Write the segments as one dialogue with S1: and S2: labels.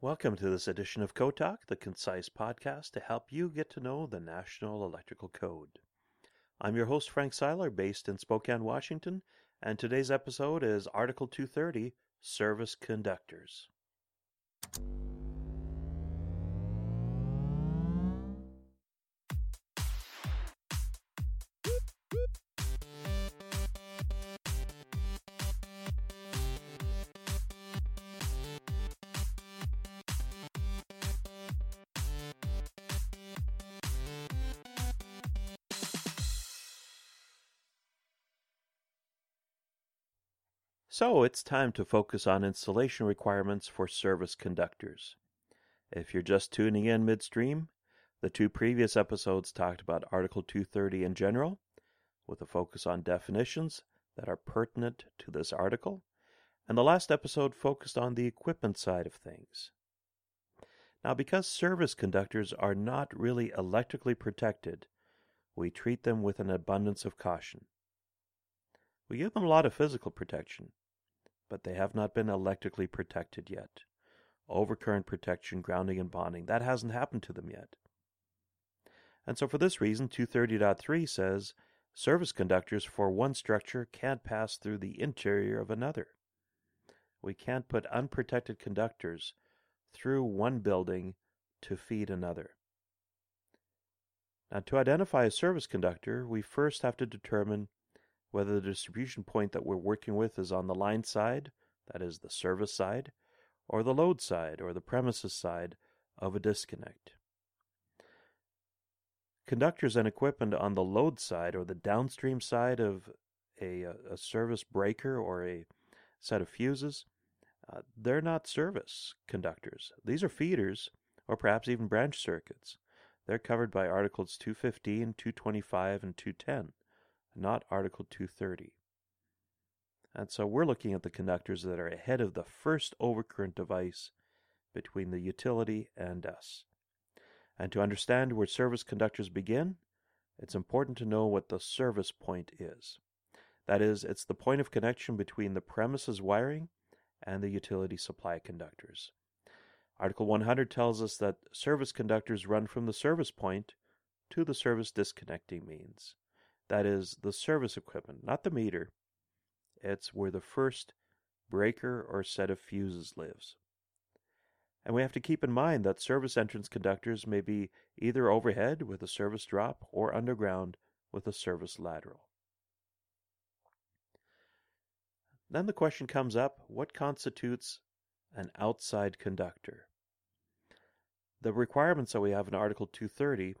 S1: Welcome to this edition of Code Talk, the concise podcast to help you get to know the National Electrical Code. I'm your host, Frank Seiler, based in Spokane, Washington, and today's episode is Article 230 Service Conductors. So it's time to focus on installation requirements for service conductors. If you're just tuning in midstream, the two previous episodes talked about Article 230 in general, with a focus on definitions that are pertinent to this article, and the last episode focused on the equipment side of things. Now, because service conductors are not really electrically protected, we treat them with an abundance of caution. We give them a lot of physical protection, but they have not been electrically protected yet. Overcurrent protection, grounding, and bonding, that hasn't happened to them yet. And so, for this reason, 230.3 says service conductors for one structure can't pass through the interior of another. We can't put unprotected conductors through one building to feed another. Now, to identify a service conductor, we first have to determine whether the distribution point that we're working with is on the line side, that is the service side, or the load side, or the premises side of a disconnect. Conductors and equipment on the load side or the downstream side of a, a service breaker or a set of fuses, uh, they're not service conductors. These are feeders or perhaps even branch circuits. They're covered by Articles 215, 225, and 210 not Article 230. And so we're looking at the conductors that are ahead of the first overcurrent device between the utility and us. And to understand where service conductors begin, it's important to know what the service point is. That is, it's the point of connection between the premises wiring and the utility supply conductors. Article 100 tells us that service conductors run from the service point to the service disconnecting means. That is the service equipment, not the meter. It's where the first breaker or set of fuses lives. And we have to keep in mind that service entrance conductors may be either overhead with a service drop or underground with a service lateral. Then the question comes up what constitutes an outside conductor? The requirements that we have in Article 230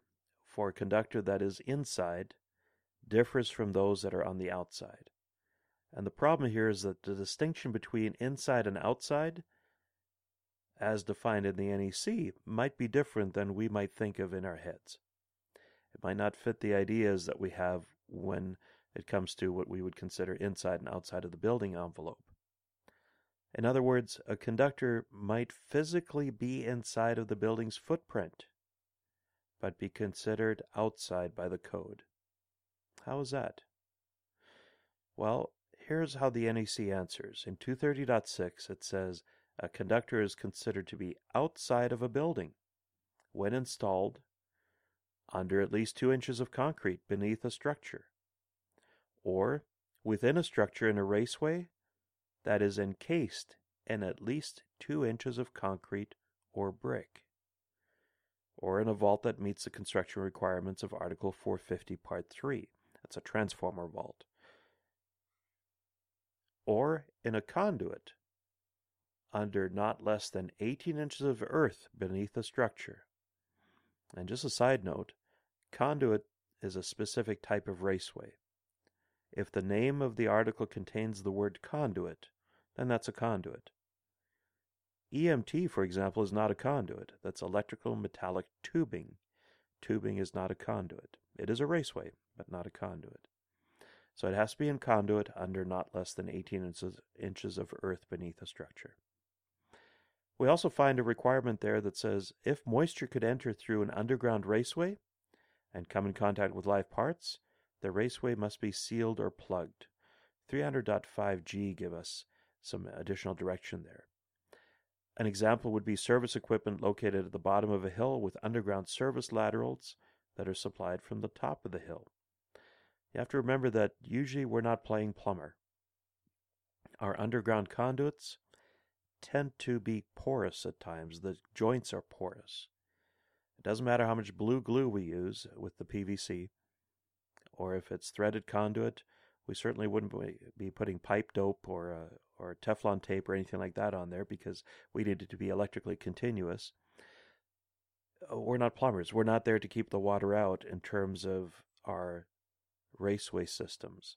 S1: for a conductor that is inside differs from those that are on the outside. And the problem here is that the distinction between inside and outside, as defined in the NEC, might be different than we might think of in our heads. It might not fit the ideas that we have when it comes to what we would consider inside and outside of the building envelope. In other words, a conductor might physically be inside of the building's footprint, but be considered outside by the code. How is that? Well, here's how the NEC answers. In 230.6, it says a conductor is considered to be outside of a building when installed under at least two inches of concrete beneath a structure, or within a structure in a raceway that is encased in at least two inches of concrete or brick, or in a vault that meets the construction requirements of Article 450, Part 3. A transformer vault. Or in a conduit under not less than 18 inches of earth beneath the structure. And just a side note, conduit is a specific type of raceway. If the name of the article contains the word conduit, then that's a conduit. EMT, for example, is not a conduit. That's electrical metallic tubing. Tubing is not a conduit. It is a raceway, but not a conduit. So it has to be in conduit under not less than 18 inches, of earth beneath a structure. We also find a requirement there that says if moisture could enter through an underground raceway and come in contact with live parts, the raceway must be sealed or plugged. 300.5g give us some additional direction there. An example would be service equipment located at the bottom of a hill with underground service laterals that are supplied from the top of the hill. You have to remember that usually we're not playing plumber. Our underground conduits tend to be porous at times. The joints are porous. It doesn't matter how much blue glue we use with the PVC, or if it's threaded conduit, we certainly wouldn't be putting pipe dope or uh, or Teflon tape or anything like that on there because we need it to be electrically continuous. We're not plumbers. We're not there to keep the water out in terms of our raceway systems.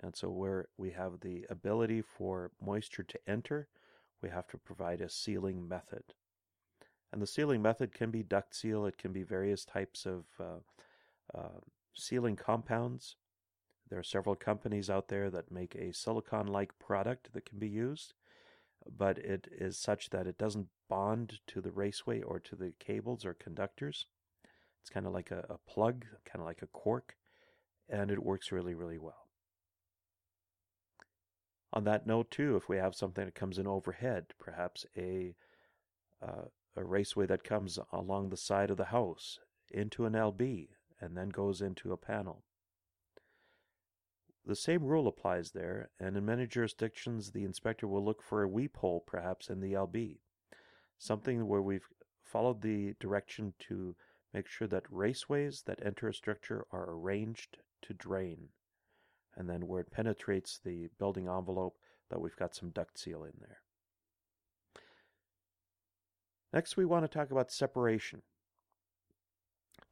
S1: And so where we have the ability for moisture to enter, we have to provide a sealing method. And the sealing method can be duct seal, it can be various types of uh, uh, sealing compounds. There are several companies out there that make a silicon like product that can be used, but it is such that it doesn't bond to the raceway or to the cables or conductors. It's kind of like a, a plug, kind of like a cork, and it works really, really well. On that note, too, if we have something that comes in overhead, perhaps a uh, a raceway that comes along the side of the house into an LB and then goes into a panel. The same rule applies there, and in many jurisdictions, the inspector will look for a weep hole perhaps in the LB, something where we've followed the direction to make sure that raceways that enter a structure are arranged to drain, and then where it penetrates the building envelope, that we've got some duct seal in there. Next, we want to talk about separation.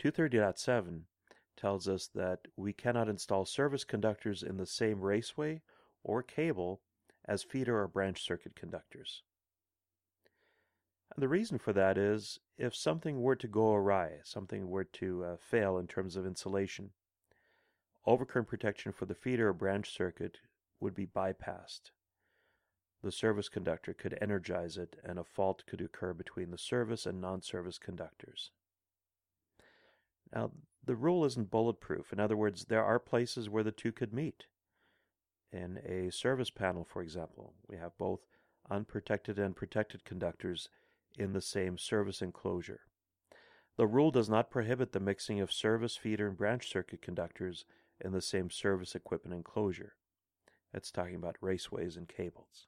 S1: 230.7 tells us that we cannot install service conductors in the same raceway or cable as feeder or branch circuit conductors. And the reason for that is if something were to go awry, something were to uh, fail in terms of insulation, overcurrent protection for the feeder or branch circuit would be bypassed the service conductor could energize it and a fault could occur between the service and non-service conductors. Now, the rule isn't bulletproof. In other words, there are places where the two could meet. In a service panel, for example, we have both unprotected and protected conductors in the same service enclosure. The rule does not prohibit the mixing of service, feeder, and branch circuit conductors in the same service equipment enclosure. It's talking about raceways and cables.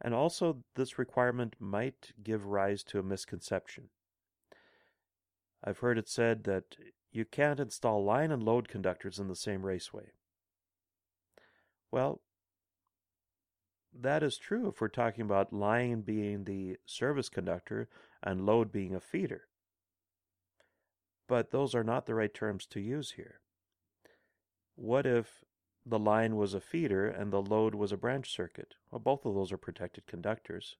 S1: And also, this requirement might give rise to a misconception. I've heard it said that you can't install line and load conductors in the same raceway. Well, that is true if we're talking about line being the service conductor and load being a feeder. But those are not the right terms to use here. What if the line was a feeder and the load was a branch circuit. Well, both of those are protected conductors.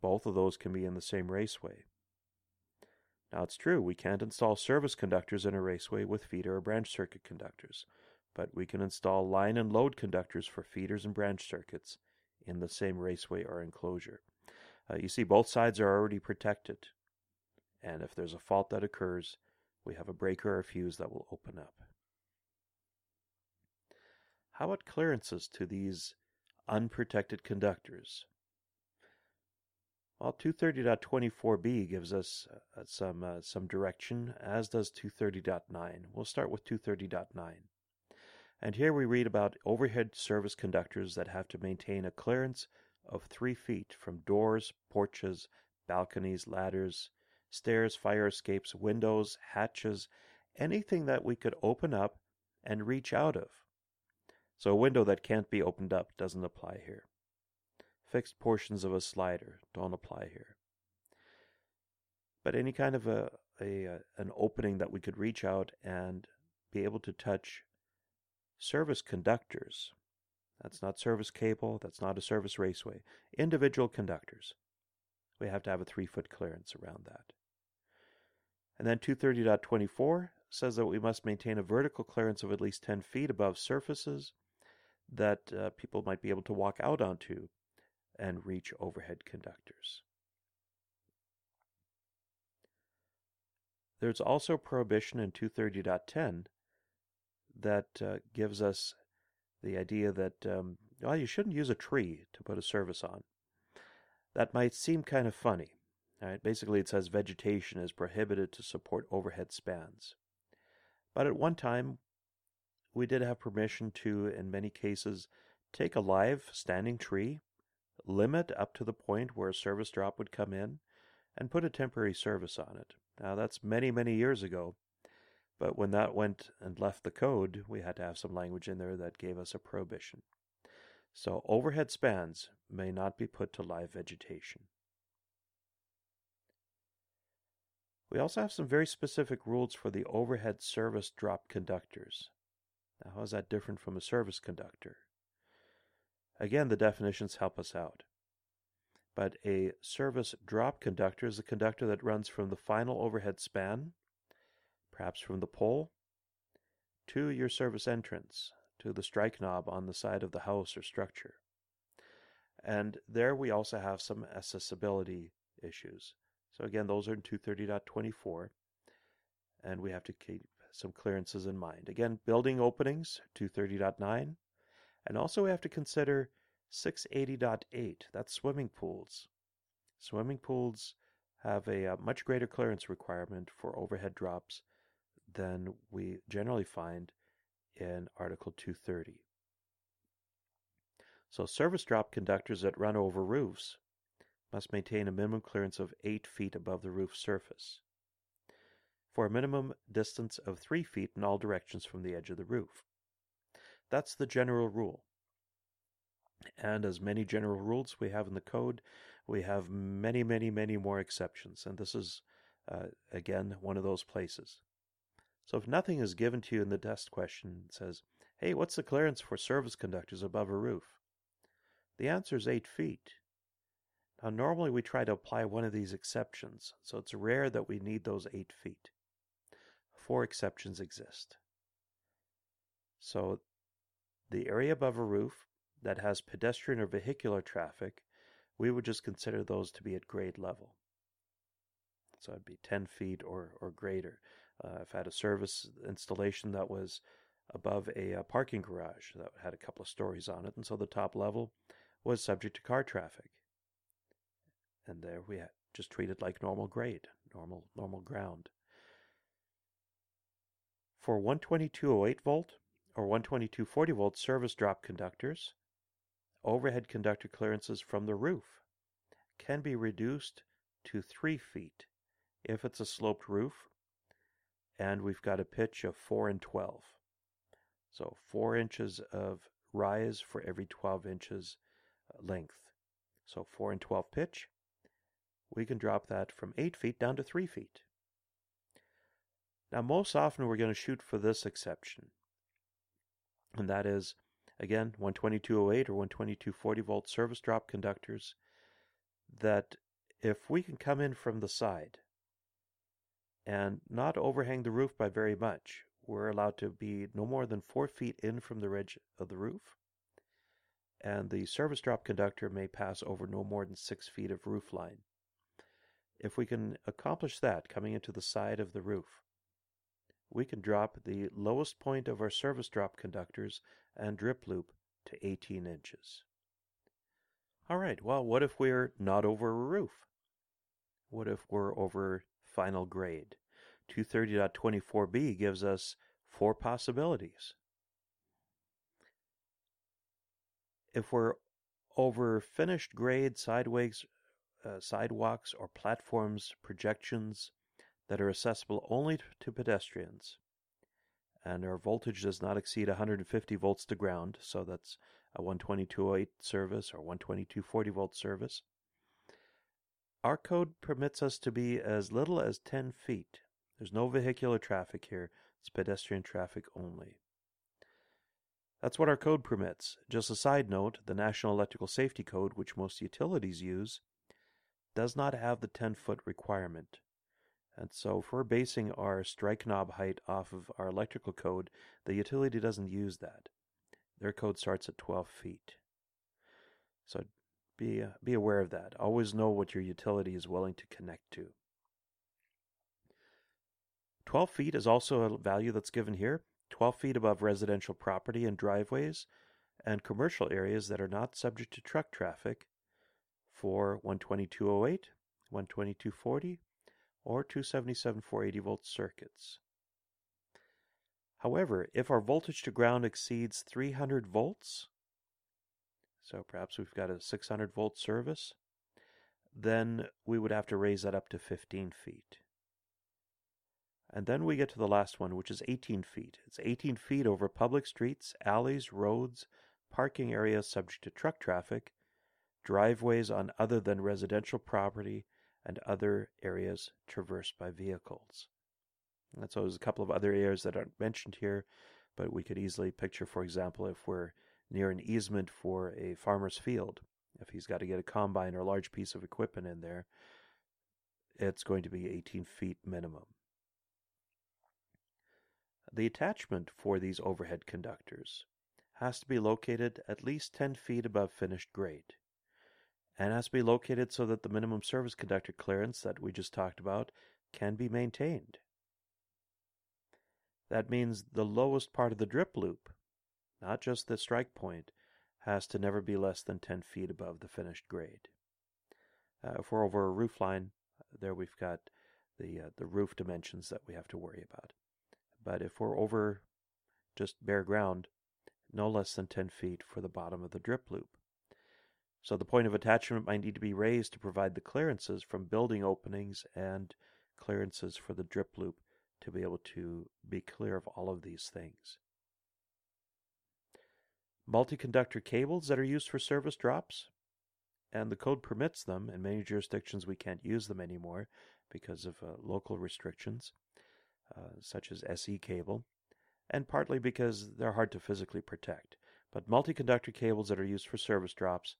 S1: Both of those can be in the same raceway. Now, it's true, we can't install service conductors in a raceway with feeder or branch circuit conductors, but we can install line and load conductors for feeders and branch circuits in the same raceway or enclosure. Uh, you see, both sides are already protected, and if there's a fault that occurs, we have a breaker or fuse that will open up. How about clearances to these unprotected conductors? Well, 230.24b gives us uh, some uh, some direction, as does 230.9. We'll start with 230.9. And here we read about overhead service conductors that have to maintain a clearance of three feet from doors, porches, balconies, ladders, stairs, fire escapes, windows, hatches, anything that we could open up and reach out of. So a window that can't be opened up doesn't apply here. Fixed portions of a slider don't apply here. But any kind of a, a, an opening that we could reach out and be able to touch service conductors. That's not service cable, that's not a service raceway. Individual conductors. We have to have a three foot clearance around that. And then 230.24 says that we must maintain a vertical clearance of at least 10 feet above surfaces that uh, people might be able to walk out onto and reach overhead conductors. There's also prohibition in 230.10 that uh, gives us the idea that, um, well, you shouldn't use a tree to put a service on. That might seem kind of funny. Right? Basically, it says vegetation is prohibited to support overhead spans. But at one time, we did have permission to, in many cases, take a live standing tree, limit up to the point where a service drop would come in, and put a temporary service on it. Now, that's many, many years ago, but when that went and left the code, we had to have some language in there that gave us a prohibition. So overhead spans may not be put to live vegetation. We also have some very specific rules for the overhead service drop conductors. Now, how is that different from a service conductor? Again, the definitions help us out. But a service drop conductor is a conductor that runs from the final overhead span, perhaps from the pole, to your service entrance, to the strike knob on the side of the house or structure. And there we also have some accessibility issues. So again, those are in 230.24, and we have to keep some clearances in mind. Again, building openings, 230.9, and also we have to consider 680.8, that's swimming pools. Swimming pools have a, a, uh, much greater clearance requirement for overhead drops than we generally find in Article 230. So service drop conductors that run over roofs must maintain a minimum clearance of 8 feet above the roof surface for a minimum distance of 3 feet in all directions from the edge of the roof. That's the general rule. And as many general rules we have in the code, we have many, many, many more exceptions. And this is, uh, again, one of those places. So if nothing is given to you in the test question, it says, hey, what's the clearance for service conductors above a roof? The answer is 8 feet. Now, normally we try to apply one of these exceptions, so it's rare that we need those 8 feet. Four exceptions exist. So, the area above a roof that has pedestrian or vehicular traffic, we would just consider those to be at grade level. So it'd be 10 feet or, or greater. Uh, I've had a service installation that was above a, a, parking garage that had a couple of stories on it, and so the top level was subject to car traffic. And there we had just treated like normal grade, normal normal ground. For 12208 volt or 12240 volt service drop conductors, overhead conductor clearances from the roof can be reduced to 3 feet if it's a sloped roof and we've got a pitch of 4 and 12. So 4 inches of rise for every 12 inches uh, length. So 4 and 12 pitch. We can drop that from 8 feet down to 3 feet. Now most often we're going to shoot for this exception. And that is again 12208 or 12240 volt service drop conductors that if we can come in from the side and not overhang the roof by very much, we're allowed to be no more than four feet in from the ridge of the roof, and the service drop conductor may pass over no more than six feet of roof line. If we can accomplish that coming into the side of the roof, we can drop the lowest point of our service drop conductors and drip loop to 18 inches. All right, well, what if we're not over a roof? What if we're over final grade? 230.24b gives us four possibilities. If we're over finished grade sideways, uh, sidewalks or platforms projections that are accessible only to pedestrians, and our voltage does not exceed 150 volts to ground, so that's a 122.8 service or 122.40 volt service. Our code permits us to be as little as 10 feet. There's no vehicular traffic here, it's pedestrian traffic only. That's what our code permits. Just a side note, the National Electrical Safety Code, which most utilities use, does not have the 10 foot requirement. And so if we're basing our strike knob height off of our electrical code, the utility doesn't use that. Their code starts at 12 feet. So be, uh, be aware of that. Always know what your utility is willing to connect to. 12 feet is also a value that's given here. 12 feet above residential property and driveways and commercial areas that are not subject to truck traffic for 12208, 12240, or 277 480 volt circuits. However, if our voltage to ground exceeds 300 volts, so perhaps we've got a 600 volt service, then we would have to raise that up to 15 feet. And then we get to the last one, which is 18 feet. It's 18 feet over public streets, alleys, roads, parking areas subject to truck traffic, driveways on other than residential property, and other areas traversed by vehicles. And so there's a couple of other areas that aren't mentioned here, but we could easily picture, for example, if we're near an easement for a farmer's field, if he's got to get a combine or a large piece of equipment in there, it's going to be 18 feet minimum. The attachment for these overhead conductors has to be located at least 10 feet above finished grade and has to be located so that the minimum service conductor clearance that we just talked about can be maintained. That means the lowest part of the drip loop, not just the strike point, has to never be less than 10 feet above the finished grade. Uh, if we're over a roof line, there we've got the, uh, the roof dimensions that we have to worry about. But if we're over just bare ground, no less than 10 feet for the bottom of the drip loop. So the point of attachment might need to be raised to provide the clearances from building openings and clearances for the drip loop to be able to be clear of all of these things. Multi-conductor cables that are used for service drops, and the code permits them. In many jurisdictions, we can't use them anymore because of uh, local restrictions, uh, such as SE cable, and partly because they're hard to physically protect. But multi-conductor cables that are used for service drops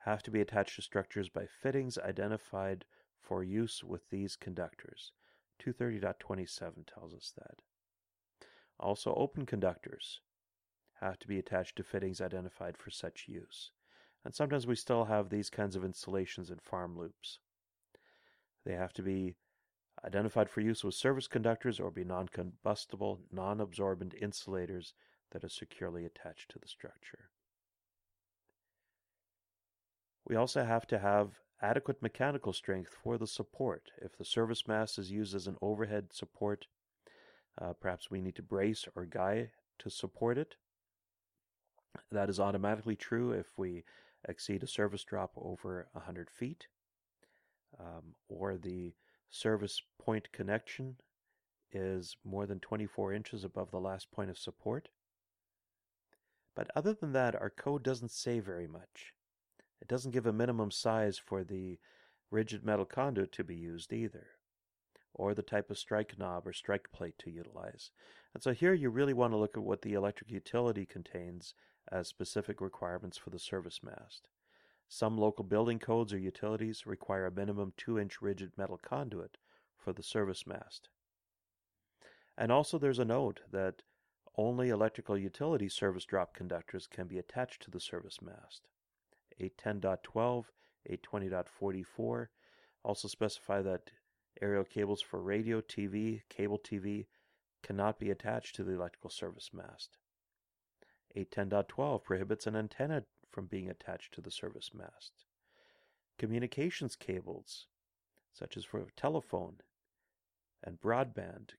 S1: have to be attached to structures by fittings identified for use with these conductors. 230.27 tells us that. Also, open conductors have to be attached to fittings identified for such use. And sometimes we still have these kinds of installations in farm loops. They have to be identified for use with service conductors or be non-combustible, non-absorbent insulators that are securely attached to the structure. We also have to have adequate mechanical strength for the support. If the service mast is used as an overhead support, uh, perhaps we need to brace or guy to support it. That is automatically true if we exceed a service drop over 100 feet, um, or the service point connection is more than 24 inches above the last point of support. But other than that, our code doesn't say very much. It doesn't give a minimum size for the rigid metal conduit to be used either, or the type of strike knob or strike plate to utilize. And so here you really want to look at what the electric utility contains as specific requirements for the service mast. Some local building codes or utilities require a minimum 2 inch rigid metal conduit for the service mast. And also there's a note that only electrical utility service drop conductors can be attached to the service mast. 810.12, 820.44 also specify that aerial cables for radio, TV, cable TV cannot be attached to the electrical service mast. 810.12 prohibits an antenna from being attached to the service mast. Communications cables, such as for telephone and broadband,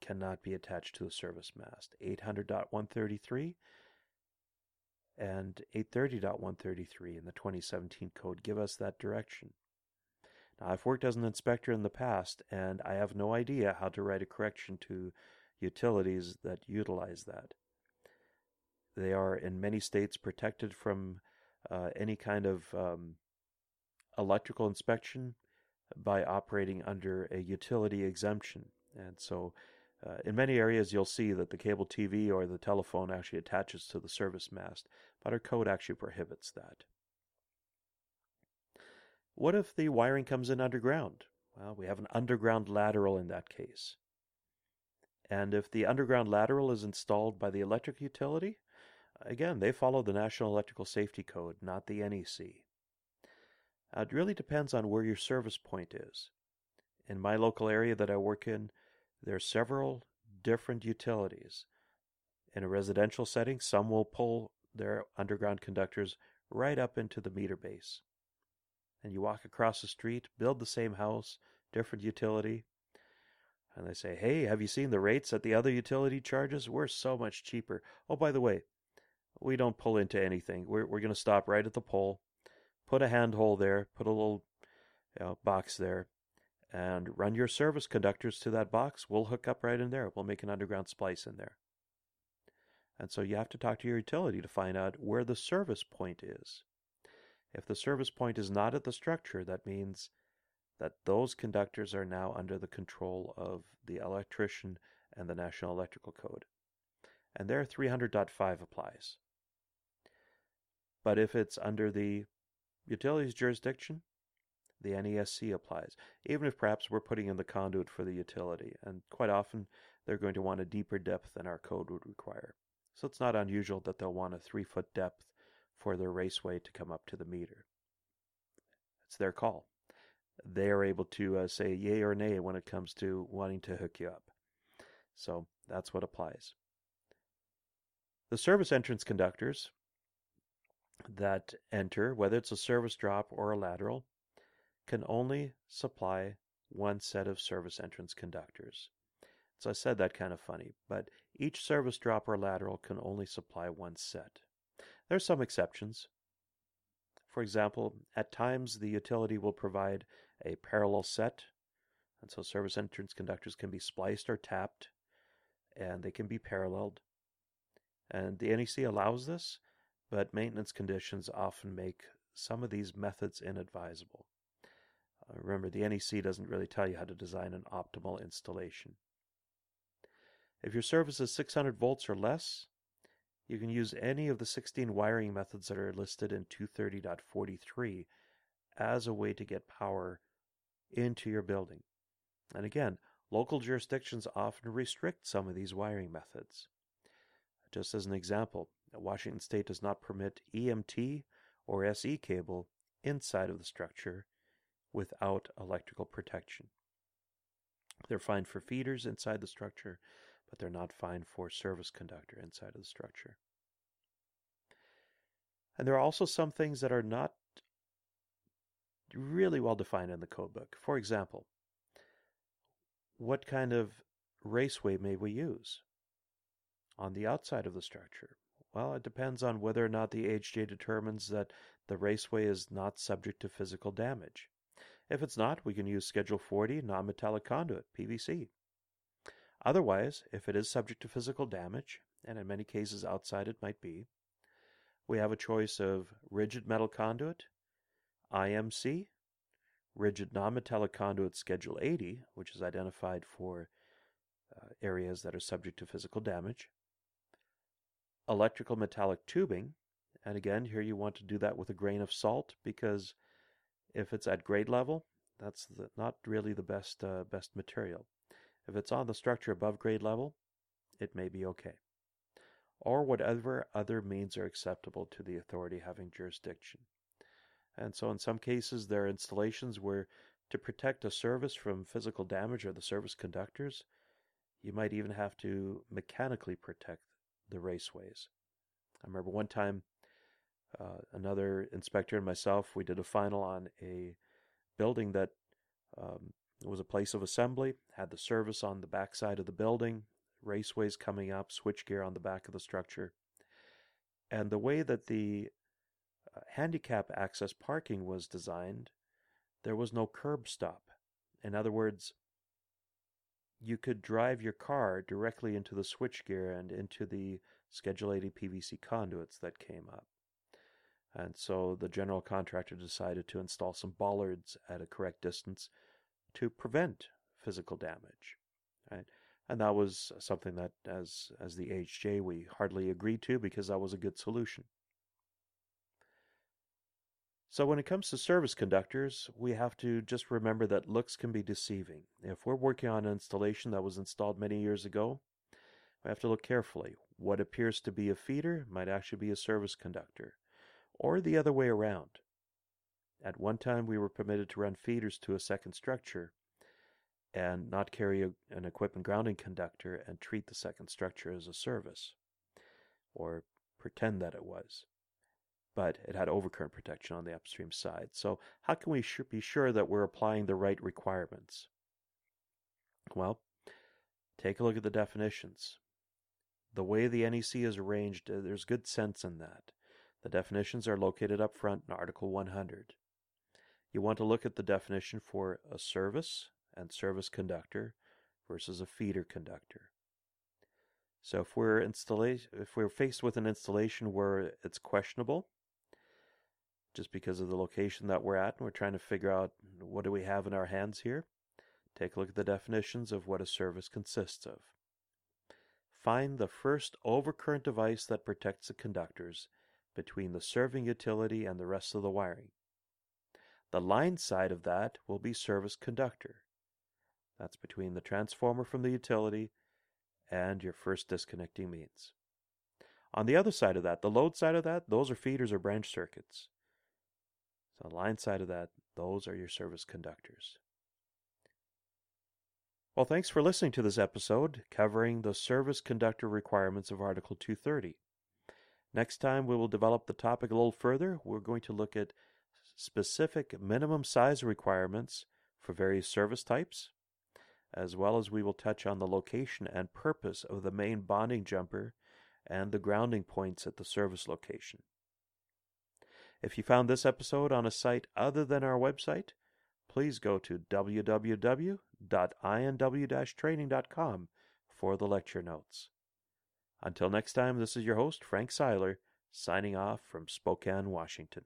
S1: cannot be attached to the service mast. 800.133 and 830.133 in the 2017 code give us that direction. Now, I've worked as an inspector in the past, and I have no idea how to write a correction to utilities that utilize that. They are in many states protected from uh, any kind of um, electrical inspection by operating under a utility exemption. And so uh, in many areas, you'll see that the cable TV or the telephone actually attaches to the service mast, but our code actually prohibits that. What if the wiring comes in underground? Well, we have an underground lateral in that case. And if the underground lateral is installed by the electric utility, again, they follow the National Electrical Safety Code, not the NEC. Uh, it really depends on where your service point is. In my local area that I work in, there are several different utilities. In a residential setting, some will pull their underground conductors right up into the meter base. and you walk across the street, build the same house, different utility, and they say, Hey, have you seen the rates at the other utility charges? We're so much cheaper. Oh, by the way, we don't pull into anything. We're, we're going to stop right at the pole, put a handhole there, put a little you know, box there, and run your service conductors to that box. We'll hook up right in there. We'll make an underground splice in there. And so you have to talk to your utility to find out where the service point is. If the service point is not at the structure, that means that those conductors are now under the control of the electrician and the National Electrical Code. And there 300.5 applies. But if it's under the utilities jurisdiction, the NESC applies, even if perhaps we're putting in the conduit for the utility. And quite often, they're going to want a deeper depth than our code would require. So it's not unusual that they'll want a three foot depth for their raceway to come up to the meter. It's their call they are able to uh, say yay or nay when it comes to wanting to hook you up. So that's what applies. The service entrance conductors that enter, whether it's a service drop or a lateral, can only supply one set of service entrance conductors. So I said that kind of funny, but each service drop or lateral can only supply one set. There are some exceptions. For example, at times the utility will provide a parallel set. And so service entrance conductors can be spliced or tapped, and they can be paralleled. And the NEC allows this, but maintenance conditions often make some of these methods inadvisable. Uh, remember, the NEC doesn't really tell you how to design an optimal installation. If your service is 600 volts or less, you can use any of the 16 wiring methods that are listed in 230.43 as a way to get power into your building. And again, local jurisdictions often restrict some of these wiring methods. Just as an example, Washington State does not permit EMT or SE cable inside of the structure without electrical protection. They're fine for feeders inside the structure, but they're not fine for service conductor inside of the structure. And there are also some things that are not really well defined in the code book. For example, what kind of raceway may we use on the outside of the structure? Well, it depends on whether or not the AHJ determines that the raceway is not subject to physical damage. If it's not, we can use Schedule 40 non-metallic conduit, PVC. Otherwise, if it is subject to physical damage, and in many cases outside it might be, we have a choice of rigid metal conduit, IMC, rigid nonmetallic conduit Schedule 80, which is identified for uh, areas that are subject to physical damage, electrical metallic tubing, and again, here you want to do that with a grain of salt because if it's at grade level, that's the, not really the best uh, best material. If it's on the structure above grade level, it may be okay. Or whatever other means are acceptable to the authority having jurisdiction. And so in some cases, there are installations where to protect a service from physical damage or the service conductors, you might even have to mechanically protect the raceways. I remember one time, uh, another inspector and myself, we did a final on a building that um, was a place of assembly, had the service on the back side of the building, raceways coming up, switchgear on the back of the structure. And the way that the uh, handicap access parking was designed, there was no curb stop. In other words, you could drive your car directly into the switchgear and into the Schedule 80 PVC conduits that came up. And so the general contractor decided to install some bollards at a correct distance to prevent physical damage. Right? And that was something that as as the AHJ we hardly agreed to because that was a good solution. So when it comes to service conductors, we have to just remember that looks can be deceiving. If we're working on an installation that was installed many years ago, we have to look carefully. What appears to be a feeder might actually be a service conductor, or the other way around. At one time, we were permitted to run feeders to a second structure and not carry a, an equipment grounding conductor and treat the second structure as a service, or pretend that it was. but it had overcurrent protection on the upstream side. So how can we be sure that we're applying the right requirements? Well, take a look at the definitions. The way the NEC is arranged, uh, there's good sense in that. The definitions are located up front in Article 100. You want to look at the definition for a service and service conductor versus a feeder conductor. So if we're installa- if we're faced with an installation where it's questionable, just because of the location that we're at, and we're trying to figure out what do we have in our hands here, take a look at the definitions of what a service consists of. Find the first overcurrent device that protects the conductors between the serving utility and the rest of the wiring. The line side of that will be service conductor. That's between the transformer from the utility and your first disconnecting means. On the other side of that, the load side of that, those are feeders or branch circuits. So the line side of that, those are your service conductors. Well, thanks for listening to this episode covering the service conductor requirements of Article 230. Next time, we will develop the topic a little further. We're going to look at specific minimum size requirements for various service types, as well as we will touch on the location and purpose of the main bonding jumper and the grounding points at the service location. If you found this episode on a site other than our website, please go to www.inw-training.com for the lecture notes. Until next time, this is your host, Frank Seiler, signing off from Spokane, Washington.